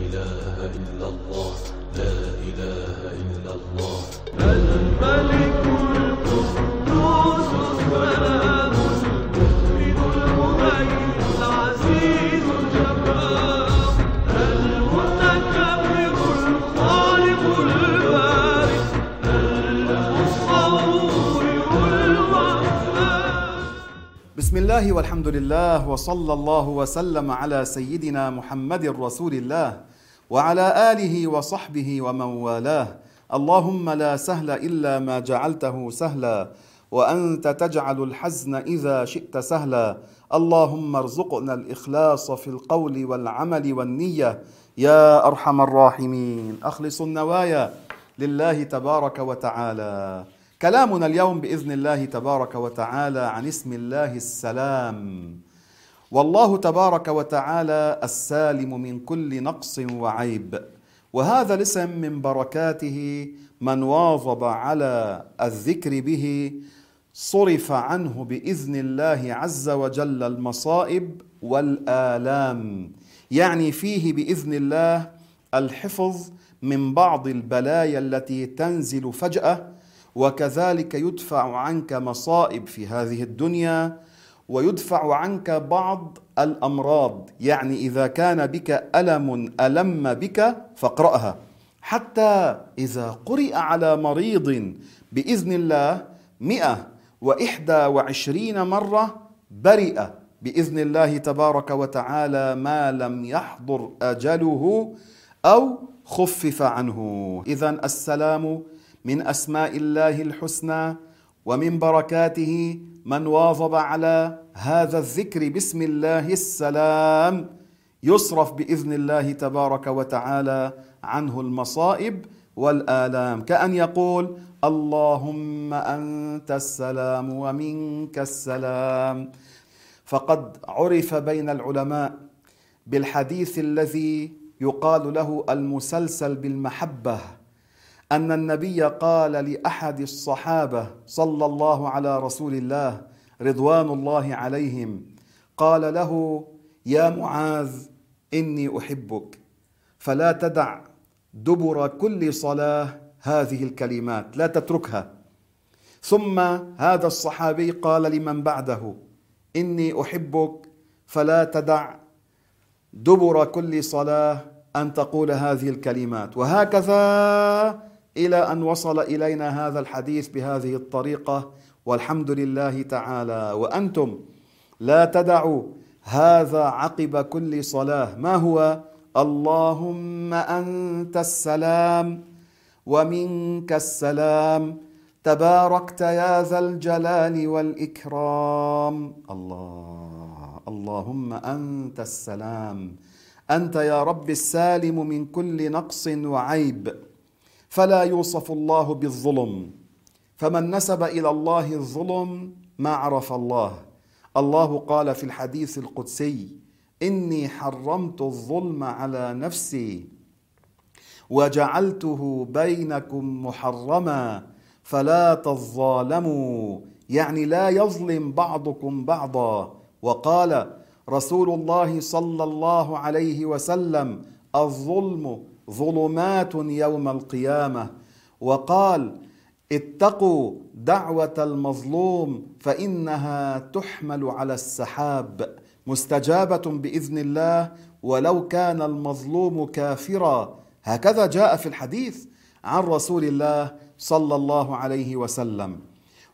إله إلا الله. لا إله إلا الله. الملك بسم الله والحمد لله وصلى الله وسلم على سيدنا محمد رسول الله وعلى آله وصحبه ومن والاه. اللهم لا سهل إلا ما جعلته سهلا وأنت تجعل الحزن إذا شئت سهلا. اللهم ارزقنا الإخلاص في القول والعمل والنية. يا أرحم الراحمين. أخلص النوايا لله تبارك وتعالى. كلامنا اليوم بإذن الله تبارك وتعالى عن اسم الله السلام. والله تبارك وتعالى السالم من كل نقص وعيب. وهذا الاسم من بركاته من واظب على الذكر به صرف عنه بإذن الله عز وجل المصائب والآلام. يعني فيه بإذن الله الحفظ من بعض البلايا التي تنزل فجأة وكذلك يدفع عنك مصائب في هذه الدنيا ويدفع عنك بعض الأمراض. يعني إذا كان بك ألم ألم بك فاقرأها. حتى إذا قرئ على مريض بإذن الله مئة وإحدى وعشرين مرة برئ بإذن الله تبارك وتعالى ما لم يحضر أجله أو خفف عنه. إذا السلام من أسماء الله الحسنى ومن بركاته من واظب على هذا الذكر بسم الله السلام يصرف بإذن الله تبارك وتعالى عنه المصائب والآلام. كأن يقول اللهم أنت السلام ومنك السلام. فقد عرف بين العلماء بالحديث الذي يقال له المسلسل بالمحبة. أن النبي قال لأحد الصحابة صلى الله على رسول الله رضوان الله عليهم قال له يا معاذ إني أحبك فلا تدع دبر كل صلاة هذه الكلمات لا تتركها. ثم هذا الصحابي قال لمن بعده إني أحبك فلا تدع دبر كل صلاة أن تقول هذه الكلمات. وهكذا إلى أن وصل إلينا هذا الحديث بهذه الطريقة والحمد لله تعالى. وأنتم لا تدعوا هذا عقب كل صلاة. ما هو؟ اللهم أنت السلام ومنك السلام. تباركت يا ذا الجلال والإكرام. الله اللهم أنت السلام. أنت يا رب السالم من كل نقص وعيب. فلا يوصف الله بالظلم. فمن نسب إلى الله الظلم ما عرف الله. الله قال في الحديث القدسي إني حرمت الظلم على نفسي وجعلته بينكم محرما فلا تظالموا. يعني لا يظلم بعضكم بعضا. وقال رسول الله صلى الله عليه وسلم الظلم ظلمات يوم القيامة. وقال اتقوا دعوة المظلوم فإنها تحمل على السحاب. مستجابة بإذن الله ولو كان المظلوم كافرا. هكذا جاء في الحديث عن رسول الله صلى الله عليه وسلم.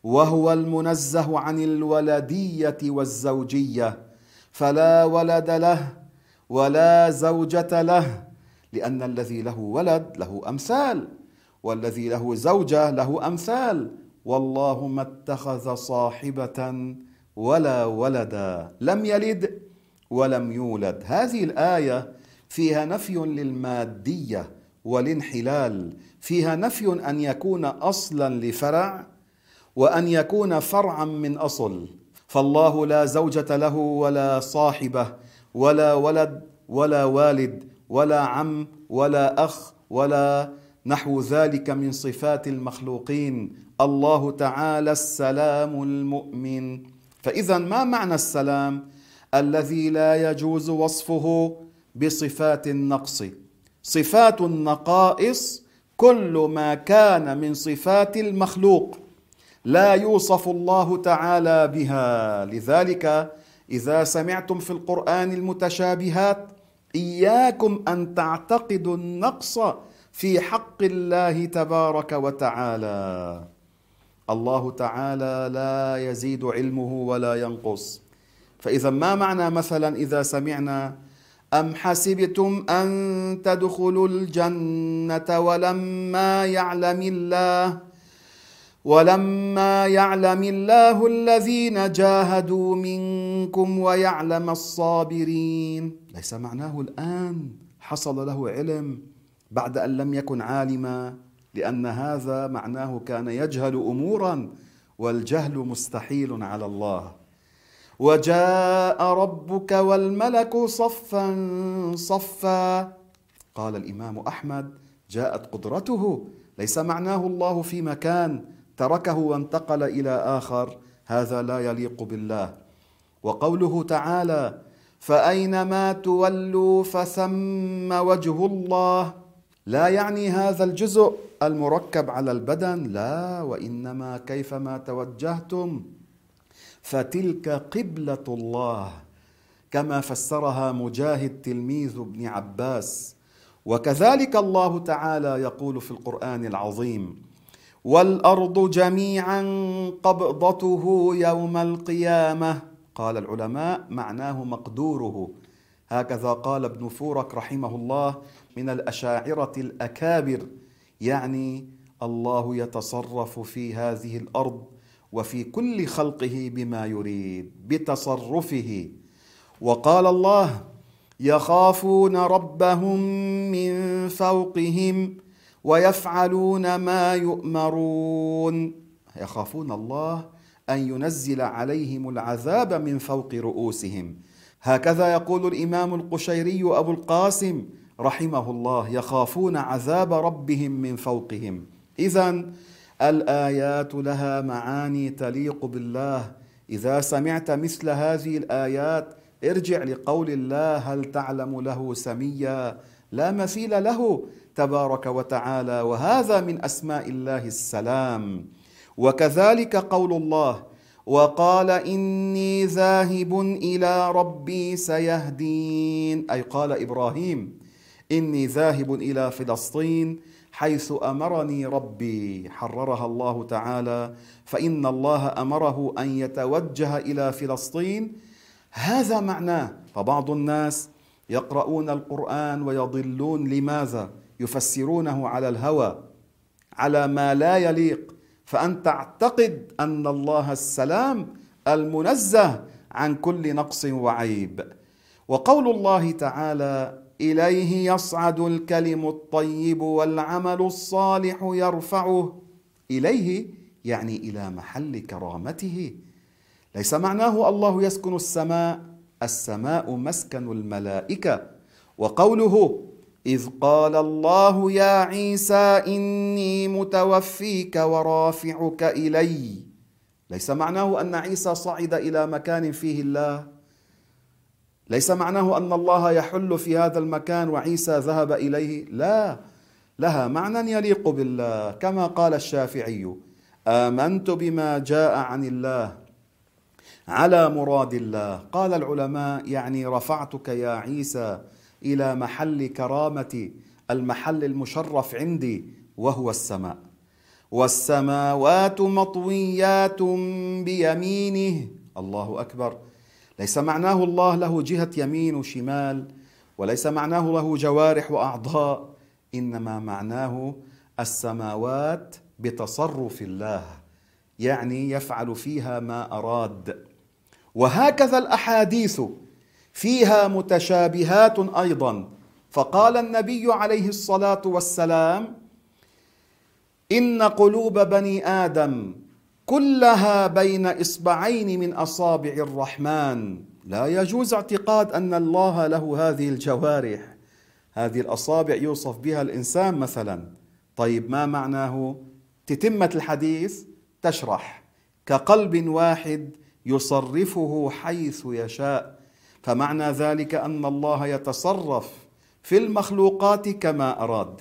وهو المنزه عن الولدية والزوجية. فلا ولد له ولا زوجة له لأن الذي له ولد له أمثال والذي له زوجة له أمثال. والله ما اتخذ صاحبة ولا ولدا. لم يلد ولم يولد. هذه الآية فيها نفي للمادية والانحلال. فيها نفي أن يكون أصلا لفرع وأن يكون فرعا من أصل. فالله لا زوجة له ولا صاحبة ولا ولد ولا والد ولا عم ولا أخ ولا نحو ذلك من صفات المخلوقين. الله تعالى السلام المؤمن. فإذا ما معنى السلام؟ الذي لا يجوز وصفه بصفات النقص. صفات النقائص كل ما كان من صفات المخلوق. لا يوصف الله تعالى بها. لذلك إذا سمعتم في القرآن المتشابهات إياكم أن تعتقدوا النقص في حق الله تبارك وتعالى. الله تعالى لا يزيد علمه ولا ينقص. فإذا ما معنى مثلا إذا سمعنا أم حسبتم أن تدخلوا الجنة ولما يعلم الله ولما يعلم الله الذين جاهدوا منكم ويعلم الصابرين؟ ليس معناه الآن حصل له علم بعد أن لم يكن عالما لأن هذا معناه كان يجهل أمورا والجهل مستحيل على الله. وجاء ربك والملك صفا صفا. قال الإمام أحمد جاءت قدرته. ليس معناه الله في مكان تركه وانتقل إلى آخر. هذا لا يليق بالله. وقوله تعالى فأينما تولوا فثم وجه الله. لا يعني هذا الجزء المركب على البدن لا وإنما كيفما توجهتم. فتلك قبلة الله كما فسرها مجاهد تلميذ ابن عباس. وكذلك الله تعالى يقول في القرآن العظيم والأرض جميعا قبضته يوم القيامة. قال العلماء معناه مقدوره. هكذا قال ابن فورك رحمه الله من الأشاعرة الأكابر يعني الله يتصرف في هذه الأرض وفي كل خلقه بما يريد بتصرفه. وقال الله يخافون ربهم من فوقهم ويفعلون ما يؤمرون. يخافون الله أن ينزل عليهم العذاب من فوق رؤوسهم. هكذا يقول الإمام القشيري أبو القاسم رحمه الله يخافون عذاب ربهم من فوقهم. اذا الآيات لها معاني تليق بالله. إذا سمعت مثل هذه الآيات ارجع لقول الله هل تعلم له سميا؟ لا مثيل له تبارك وتعالى. وهذا من أسماء الله السلام. وكذلك قول الله وقال إني ذاهب إلى ربي سيهدين. أي قال إبراهيم إني ذاهب إلى فلسطين حيث أمرني ربي. حررها الله تعالى فإن الله أمره أن يتوجه إلى فلسطين. هذا معناه فبعض الناس يقرؤون القرآن ويضلون لماذا؟ يفسرونه على الهوى على ما لا يليق. فأن تعتقد أن الله السلام المنزه عن كل نقص وعيب. وقول الله تعالى إليه يصعد الكلم الطيب والعمل الصالح يرفعه. إليه يعني إلى محل كرامته. ليس معناه الله يسكن السماء السماء مسكن الملائكة. وقوله إذ قال الله يا عيسى إني متوفيك ورافعك إلي. ليس معناه أن عيسى صعد إلى مكان فيه الله. ليس معناه أن الله يحل في هذا المكان وعيسى ذهب إليه. لا لها معنى يليق بالله كما قال الشافعي آمنت بما جاء عن الله على مراد الله. قال العلماء يعني رفعتك يا عيسى. إلى محل كرامة المحل المشرف عندي وهو السماء. والسماوات مطويات بيمينه. الله أكبر. ليس معناه الله له جهة يمين وشمال وليس معناه له جوارح وأعضاء إنما معناه السماوات بتصرف الله يعني يفعل فيها ما أراد. وهكذا الأحاديث فيها متشابهات أيضا. فقال النبي عليه الصلاة والسلام إن قلوب بني آدم كلها بين إصبعين من أصابع الرحمن. لا يجوز اعتقاد أن الله له هذه الجوارح. هذه الأصابع يوصف بها الإنسان مثلا. طيب ما معناه؟ تتمة الحديث تشرح. كقلب واحد يصرفه حيث يشاء. فمعنى ذلك أن الله يتصرف في المخلوقات كما أراد.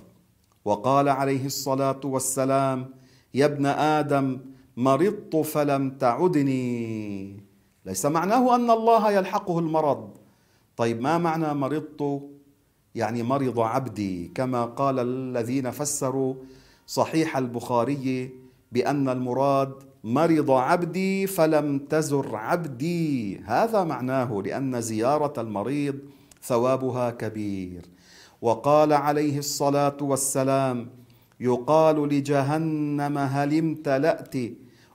وقال عليه الصلاة والسلام يا ابن آدم مرضت فلم تعدني. ليس معناه أن الله يلحقه المرض. طيب ما معنى مرضت؟ يعني مرض عبدي كما قال الذين فسروا صحيح البخاري بأن المراد مرض عبدي فلم تزر عبدي. هذا معناه لأن زيارة المريض ثوابها كبير. وقال عليه الصلاة والسلام يقال لجهنم هل امتلأت؟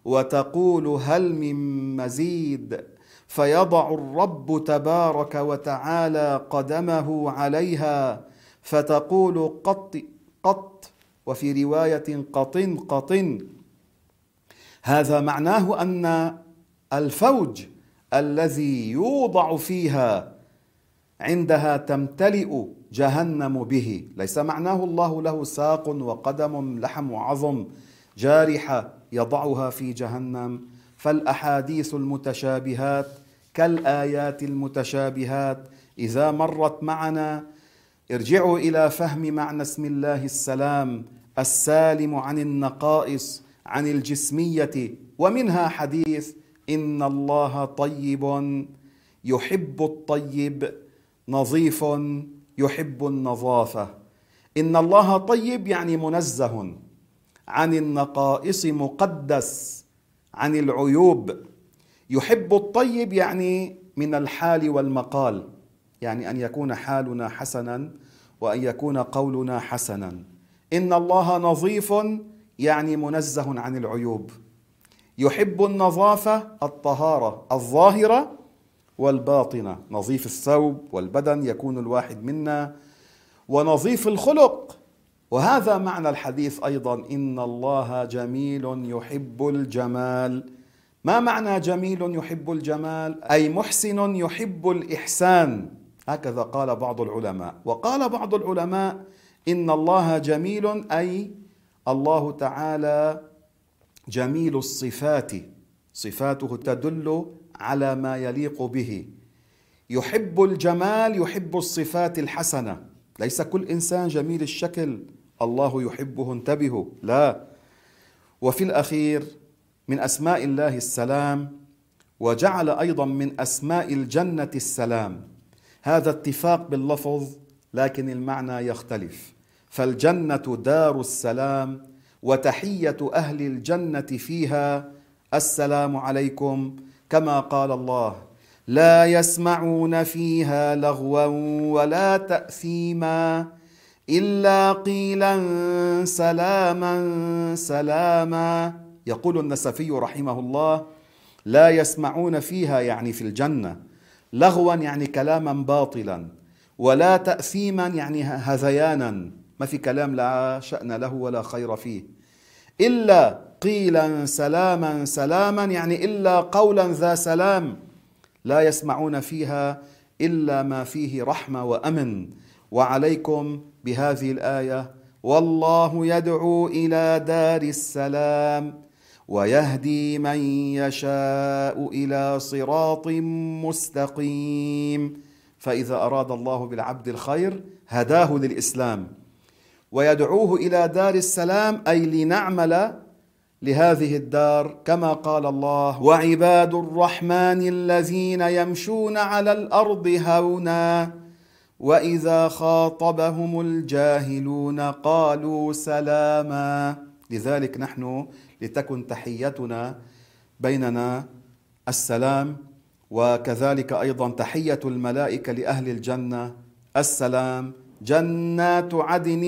وتقول هل من مزيد؟ فيضع الرب تبارك وتعالى قدمه عليها فتقول قط قط. وفي رواية قطن قطن. هذا معناه أن الفوج الذي يوضع فيها عندها تمتلئ جهنم به. ليس معناه الله له ساق وقدم لحم وعظم جارحة يضعها في جهنم. فالأحاديث المتشابهات كالآيات المتشابهات إذا مرت معنا ارجعوا إلى فهم معنى اسم الله السلام السالم عن النقائص عن الجسمية ومنها حديث إن الله طيب يحب الطيب نظيف يحب النظافة. إن الله طيب يعني منزه عن النقائص مقدس عن العيوب. يحب الطيب يعني من الحال والمقال يعني أن يكون حالنا حسنا وأن يكون قولنا حسنا. إن الله نظيف يعني منزه عن العيوب. يحب النظافة الطهارة الظاهرة والباطنة. نظيف الثوب والبدن يكون الواحد منا. ونظيف الخلق. وهذا معنى الحديث أيضا إن الله جميل يحب الجمال. ما معنى جميل يحب الجمال؟ أي محسن يحب الإحسان. هكذا قال بعض العلماء. وقال بعض العلماء إن الله جميل أي الله تعالى جميل الصفات صفاته تدل على ما يليق به. يحب الجمال يحب الصفات الحسنة. ليس كل إنسان جميل الشكل. الله يحبه انتبهوا. لا. وفي الأخير من أسماء الله السلام وجعل أيضا من أسماء الجنة السلام. هذا اتفاق باللفظ لكن المعنى يختلف. فالجنة دار السلام وتحية أهل الجنة فيها. السلام عليكم. كما قال الله لا يسمعون فيها لغوا ولا تأثيما إلا قيلا سلاما سلاما. يقول النسفي رحمه الله لا يسمعون فيها يعني في الجنة. لغوا يعني كلاما باطلا ولا تأثيما يعني هذيانا. ما في كلام لا شأن له ولا خير فيه. إلا قيلا سلاما سلاما يعني إلا قولا ذا سلام لا يسمعون فيها إلا ما فيه رحمة وأمن. وعليكم بهذه الآية والله يدعو إلى دار السلام ويهدي من يشاء إلى صراط مستقيم. فإذا أراد الله بالعبد الخير هداه للإسلام. ويدعوه إلى دار السلام أي لنعمل لهذه الدار كما قال الله وعباد الرحمن الذين يمشون على الأرض هونا وإذا خاطبهم الجاهلون قالوا سلاما. لذلك نحن لتكن تحيتنا بيننا السلام وكذلك أيضا تحية الملائكة لأهل الجنة السلام. جنات عدن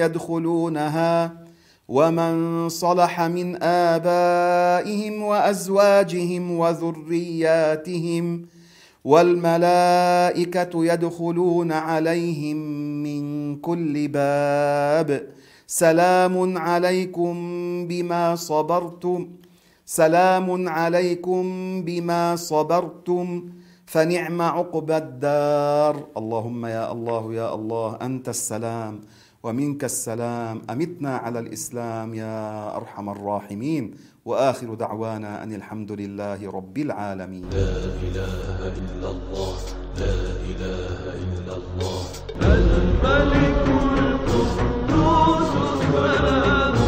يدخلونها ومن صلح من آبائهم وأزواجهم وذرياتهم والملائكة يدخلون عليهم من كل باب. سلام عليكم بما صبرتم. سلام عليكم بما صبرتم. فنعم عقبى الدار. اللهم يا الله يا الله أنت السلام ومنك السلام. أمتنا على الإسلام يا أرحم الراحمين. وآخر دعوانا أن الحمد لله رب العالمين. لا إله إلا الله لا إله إلا الله. الملك القدوس السلام.